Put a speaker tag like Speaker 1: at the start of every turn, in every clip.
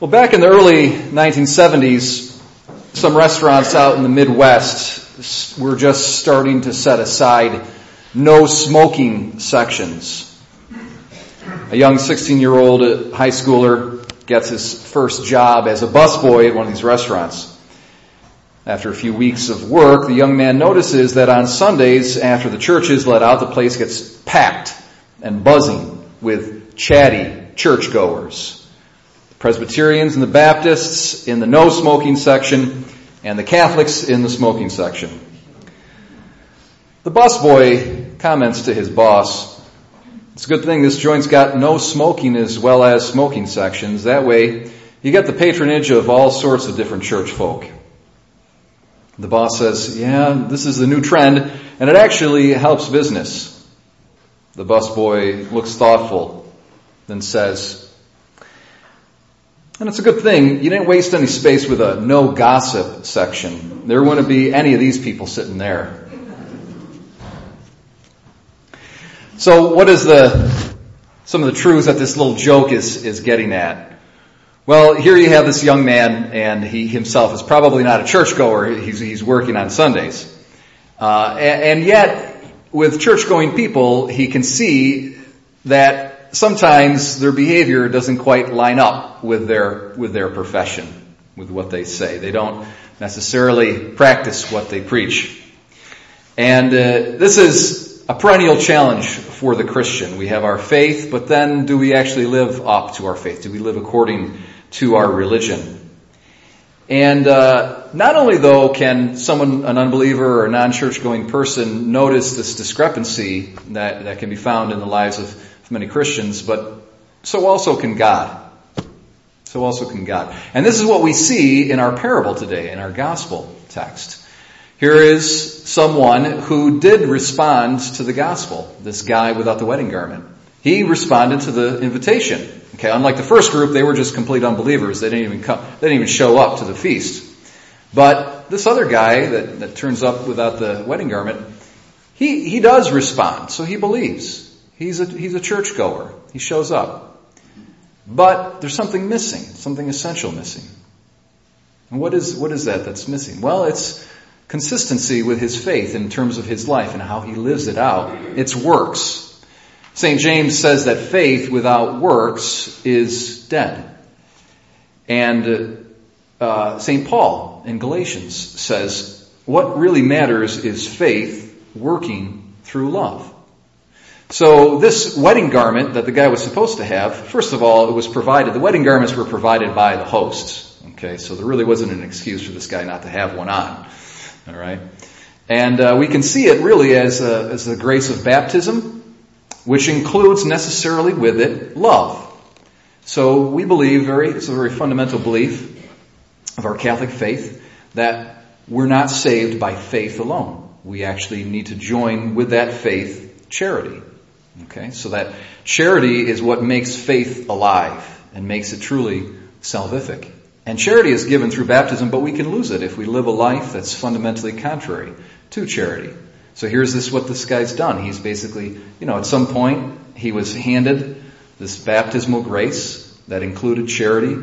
Speaker 1: Well, back in the early 1970s, some restaurants out in the Midwest were just starting to set aside no smoking sections. A young 16 year old uh, high schooler gets his first job as a busboy at one of these restaurants. After a few weeks of work, the young man notices that on Sundays, after the church is let out, the place gets packed and buzzing with chatty churchgoers. Presbyterians and the Baptists in the no smoking section, and the Catholics in the smoking section. The busboy comments to his boss, it's a good thing this joint's got no smoking as well as smoking sections. That way, you get the patronage of all sorts of different church folk. The boss says, yeah, this is the new trend, and it actually helps business. The busboy looks thoughtful, then says, and it's a good thing you didn't waste any space with a no gossip section. There wouldn't be any of these people sitting there. So what is the, some of the truths that this little joke is, is getting at? Well, here you have this young man and he himself is probably not a churchgoer. He's, he's working on Sundays. Uh, and, and yet, with church going people, he can see that sometimes their behavior doesn't quite line up with their, with their profession, with what they say. They don't necessarily practice what they preach. And uh, this is a perennial challenge for the Christian. We have our faith, but then do we actually live up to our faith? Do we live according to our religion? And uh, not only though can someone, an unbeliever or a non-church going person, notice this discrepancy that, that can be found in the lives of many Christians, but so also can God. So also can God. And this is what we see in our parable today, in our gospel text. Here is someone who did respond to the gospel, this guy without the wedding garment. He responded to the invitation. Okay, unlike the first group, they were just complete unbelievers. They didn't even come, they didn't even show up to the feast. But this other guy that, that turns up without the wedding garment, he, he does respond, so he believes. He's a, he's a churchgoer. He shows up. But there's something missing, something essential missing. And what is, what is that that's missing? Well, it's consistency with his faith in terms of his life and how he lives it out. It's works. St. James says that faith without works is dead. And uh, St. Paul in Galatians says what really matters is faith working through love. So this wedding garment that the guy was supposed to have, first of all, it was provided, the wedding garments were provided by the hosts. Okay, so there really wasn't an excuse for this guy not to have one on. Alright? And uh, we can see it really as, a, as the grace of baptism, which includes necessarily with it love. So we believe very, it's a very fundamental belief of our Catholic faith that we're not saved by faith alone. We actually need to join with that faith charity. Okay, so that charity is what makes faith alive and makes it truly salvific. And charity is given through baptism, but we can lose it if we live a life that's fundamentally contrary to charity. So here's this what this guy's done. He's basically, you know, at some point he was handed this baptismal grace that included charity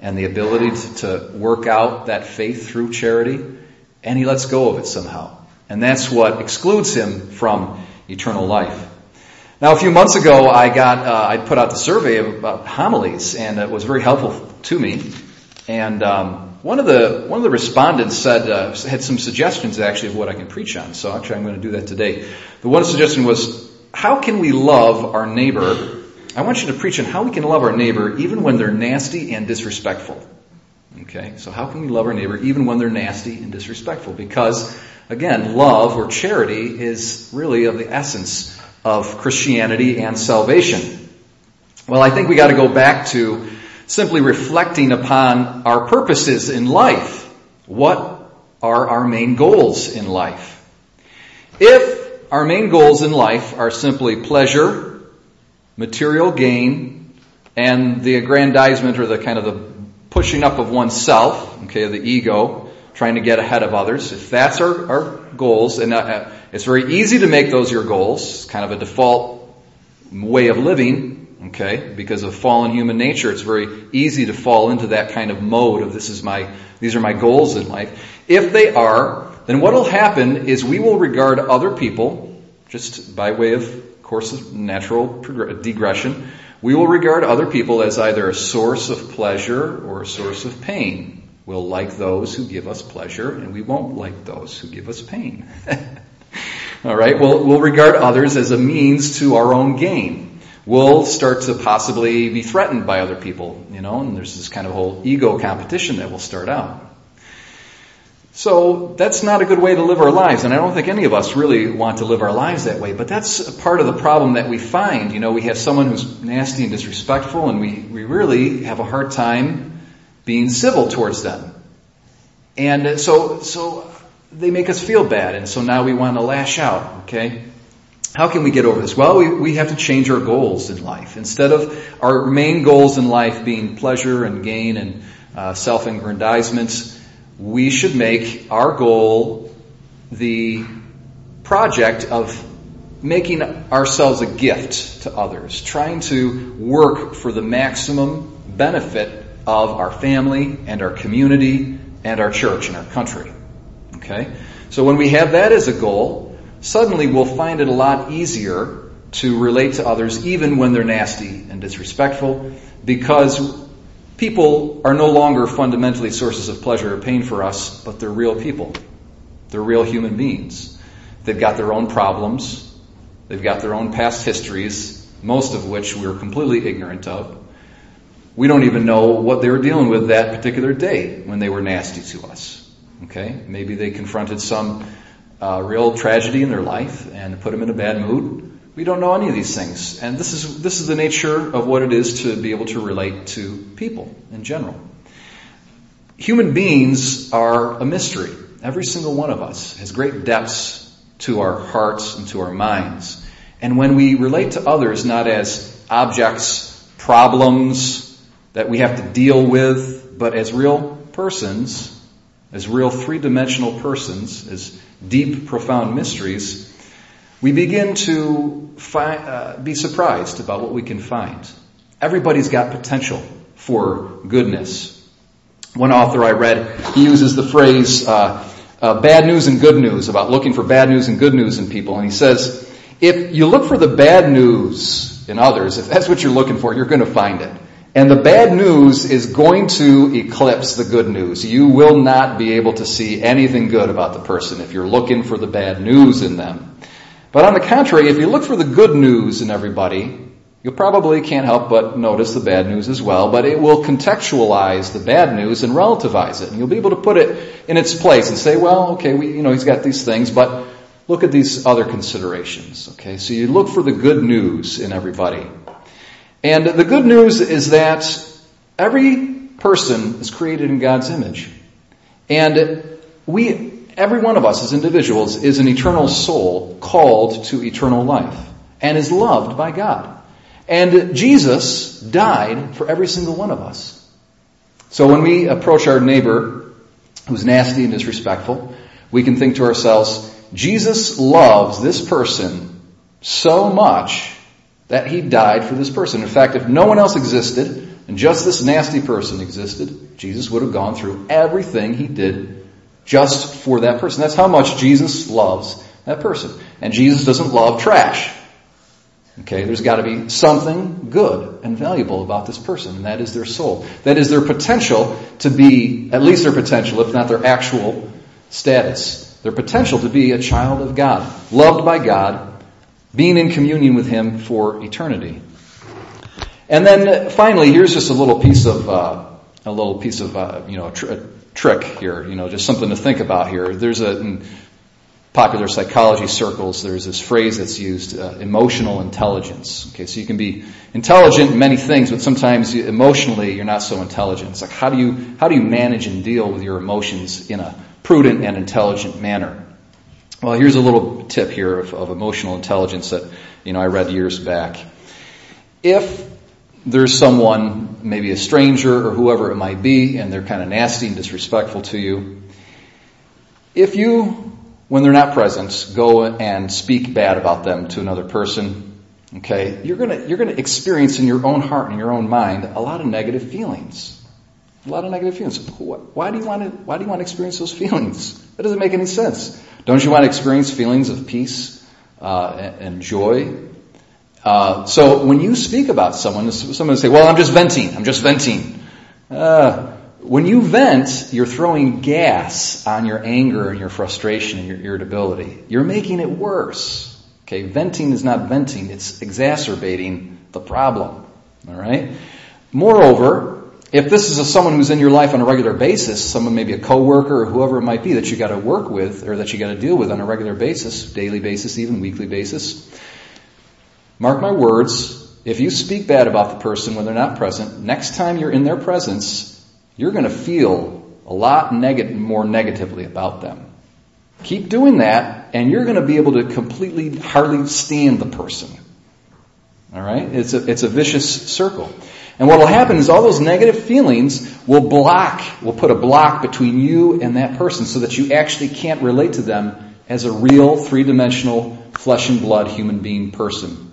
Speaker 1: and the ability to, to work out that faith through charity, and he lets go of it somehow. And that's what excludes him from eternal life. Now, a few months ago, I got uh, I put out the survey about homilies, and it was very helpful to me. And um, one of the one of the respondents said uh, had some suggestions actually of what I can preach on. So actually, I'm going to do that today. The one suggestion was, how can we love our neighbor? I want you to preach on how we can love our neighbor even when they're nasty and disrespectful. Okay, so how can we love our neighbor even when they're nasty and disrespectful? Because again, love or charity is really of the essence of Christianity and salvation? Well, I think we got to go back to simply reflecting upon our purposes in life. What are our main goals in life? If our main goals in life are simply pleasure, material gain, and the aggrandizement or the kind of the pushing up of oneself, okay, the ego, trying to get ahead of others, if that's our, our goals, and uh, it's very easy to make those your goals, kind of a default way of living. Okay? Because of fallen human nature, it's very easy to fall into that kind of mode of this is my, these are my goals in life. If they are, then what will happen is we will regard other people, just by way of course of natural digression, we will regard other people as either a source of pleasure or a source of pain. We'll like those who give us pleasure and we won't like those who give us pain. All right, we'll, we'll regard others as a means to our own gain. We'll start to possibly be threatened by other people, you know, and there's this kind of whole ego competition that will start out. So that's not a good way to live our lives, and I don't think any of us really want to live our lives that way, but that's part of the problem that we find. You know, we have someone who's nasty and disrespectful, and we, we really have a hard time being civil towards them. And so, so they make us feel bad, and so now we want to lash out, okay? How can we get over this? Well, we, we have to change our goals in life. Instead of our main goals in life being pleasure and gain and uh, self-aggrandizement, we should make our goal the project of making ourselves a gift to others, trying to work for the maximum benefit of our family and our community and our church and our country. Okay? So when we have that as a goal, suddenly we'll find it a lot easier to relate to others even when they're nasty and disrespectful because people are no longer fundamentally sources of pleasure or pain for us, but they're real people. They're real human beings. They've got their own problems. They've got their own past histories, most of which we're completely ignorant of. We don't even know what they were dealing with that particular day when they were nasty to us. Okay? Maybe they confronted some uh, real tragedy in their life and put them in a bad mood. We don't know any of these things. And this is, this is the nature of what it is to be able to relate to people in general. Human beings are a mystery. Every single one of us has great depths to our hearts and to our minds. And when we relate to others not as objects, problems that we have to deal with, but as real persons, as real three-dimensional persons, as deep, profound mysteries, we begin to fi- uh, be surprised about what we can find. Everybody's got potential for goodness. One author I read, he uses the phrase uh, uh, bad news and good news about looking for bad news and good news in people. And he says, if you look for the bad news in others, if that's what you're looking for, you're going to find it. And the bad news is going to eclipse the good news. You will not be able to see anything good about the person if you're looking for the bad news in them. But on the contrary, if you look for the good news in everybody, you probably can't help but notice the bad news as well, but it will contextualize the bad news and relativize it. And you'll be able to put it in its place and say, well, okay, we, you know, he's got these things, but look at these other considerations. Okay, so you look for the good news in everybody. And the good news is that every person is created in God's image. And we Every one of us as individuals is an eternal soul called to eternal life and is loved by God. And Jesus died for every single one of us. So when we approach our neighbor who's nasty and disrespectful, we can think to ourselves, Jesus loves this person so much that he died for this person. In fact, if no one else existed and just this nasty person existed, Jesus would have gone through everything he did just for that person. That's how much Jesus loves that person. And Jesus doesn't love trash. Okay, there's got to be something good and valuable about this person, and that is their soul. That is their potential to be, at least their potential, if not their actual status. Their potential to be a child of God, loved by God, being in communion with Him for eternity. And then finally, here's just a little piece of, uh, a little piece of, uh, you know, tr- trick here, you know, just something to think about here. There's a, in popular psychology circles, there's this phrase that's used, uh, emotional intelligence. Okay, so you can be intelligent in many things, but sometimes emotionally you're not so intelligent. It's like how do you, how do you manage and deal with your emotions in a prudent and intelligent manner? Well, here's a little tip here of, of emotional intelligence that, you know, I read years back. If there's someone, maybe a stranger or whoever it might be, and they're kind of nasty and disrespectful to you. If you, when they're not present, go and speak bad about them to another person, okay, you're gonna, you're gonna experience in your own heart and your own mind a lot of negative feelings. A lot of negative feelings. Why do you want to, why do you want to experience those feelings? That doesn't make any sense. Don't you want to experience feelings of peace, uh, and, joy? Uh, so when you speak about someone, someone will say, well, I'm just venting. I'm just venting. Uh, when you vent, you're throwing gas on your anger and your frustration and your irritability. You're making it worse. Okay, venting is not venting, it's exacerbating the problem. Alright? Moreover, if this is a, someone who's in your life on a regular basis, someone maybe a coworker or whoever it might be that you gotta work with or that you gotta deal with on a regular basis, daily basis even, weekly basis, mark my words, if you speak bad about the person when they're not present, next time you're in their presence, you're gonna feel a lot neg- more negatively about them. Keep doing that, and you're going to be able to completely hardly stand the person. All right? It's a, it's a vicious circle. And what will happen is all those negative feelings will block, will put a block between you and that person so that you actually can't relate to them as a real three-dimensional flesh and blood human being person.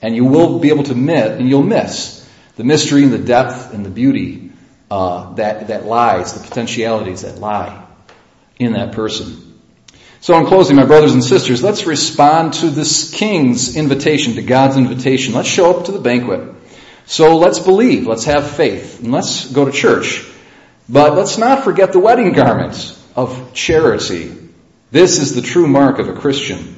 Speaker 1: And you will be able to miss, and you'll miss the mystery and the depth and the beauty uh, that that lies, the potentialities that lie in that person. So in closing, my brothers and sisters, let's respond to this king's invitation, to God's invitation. Let's show up to the banquet. So let's believe, let's have faith, and let's go to church. But let's not forget the wedding garments of charity. This is the true mark of a Christian.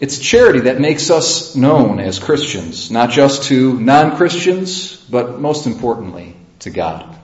Speaker 1: It's charity that makes us known as Christians, not just to non-Christians, but most importantly, to God.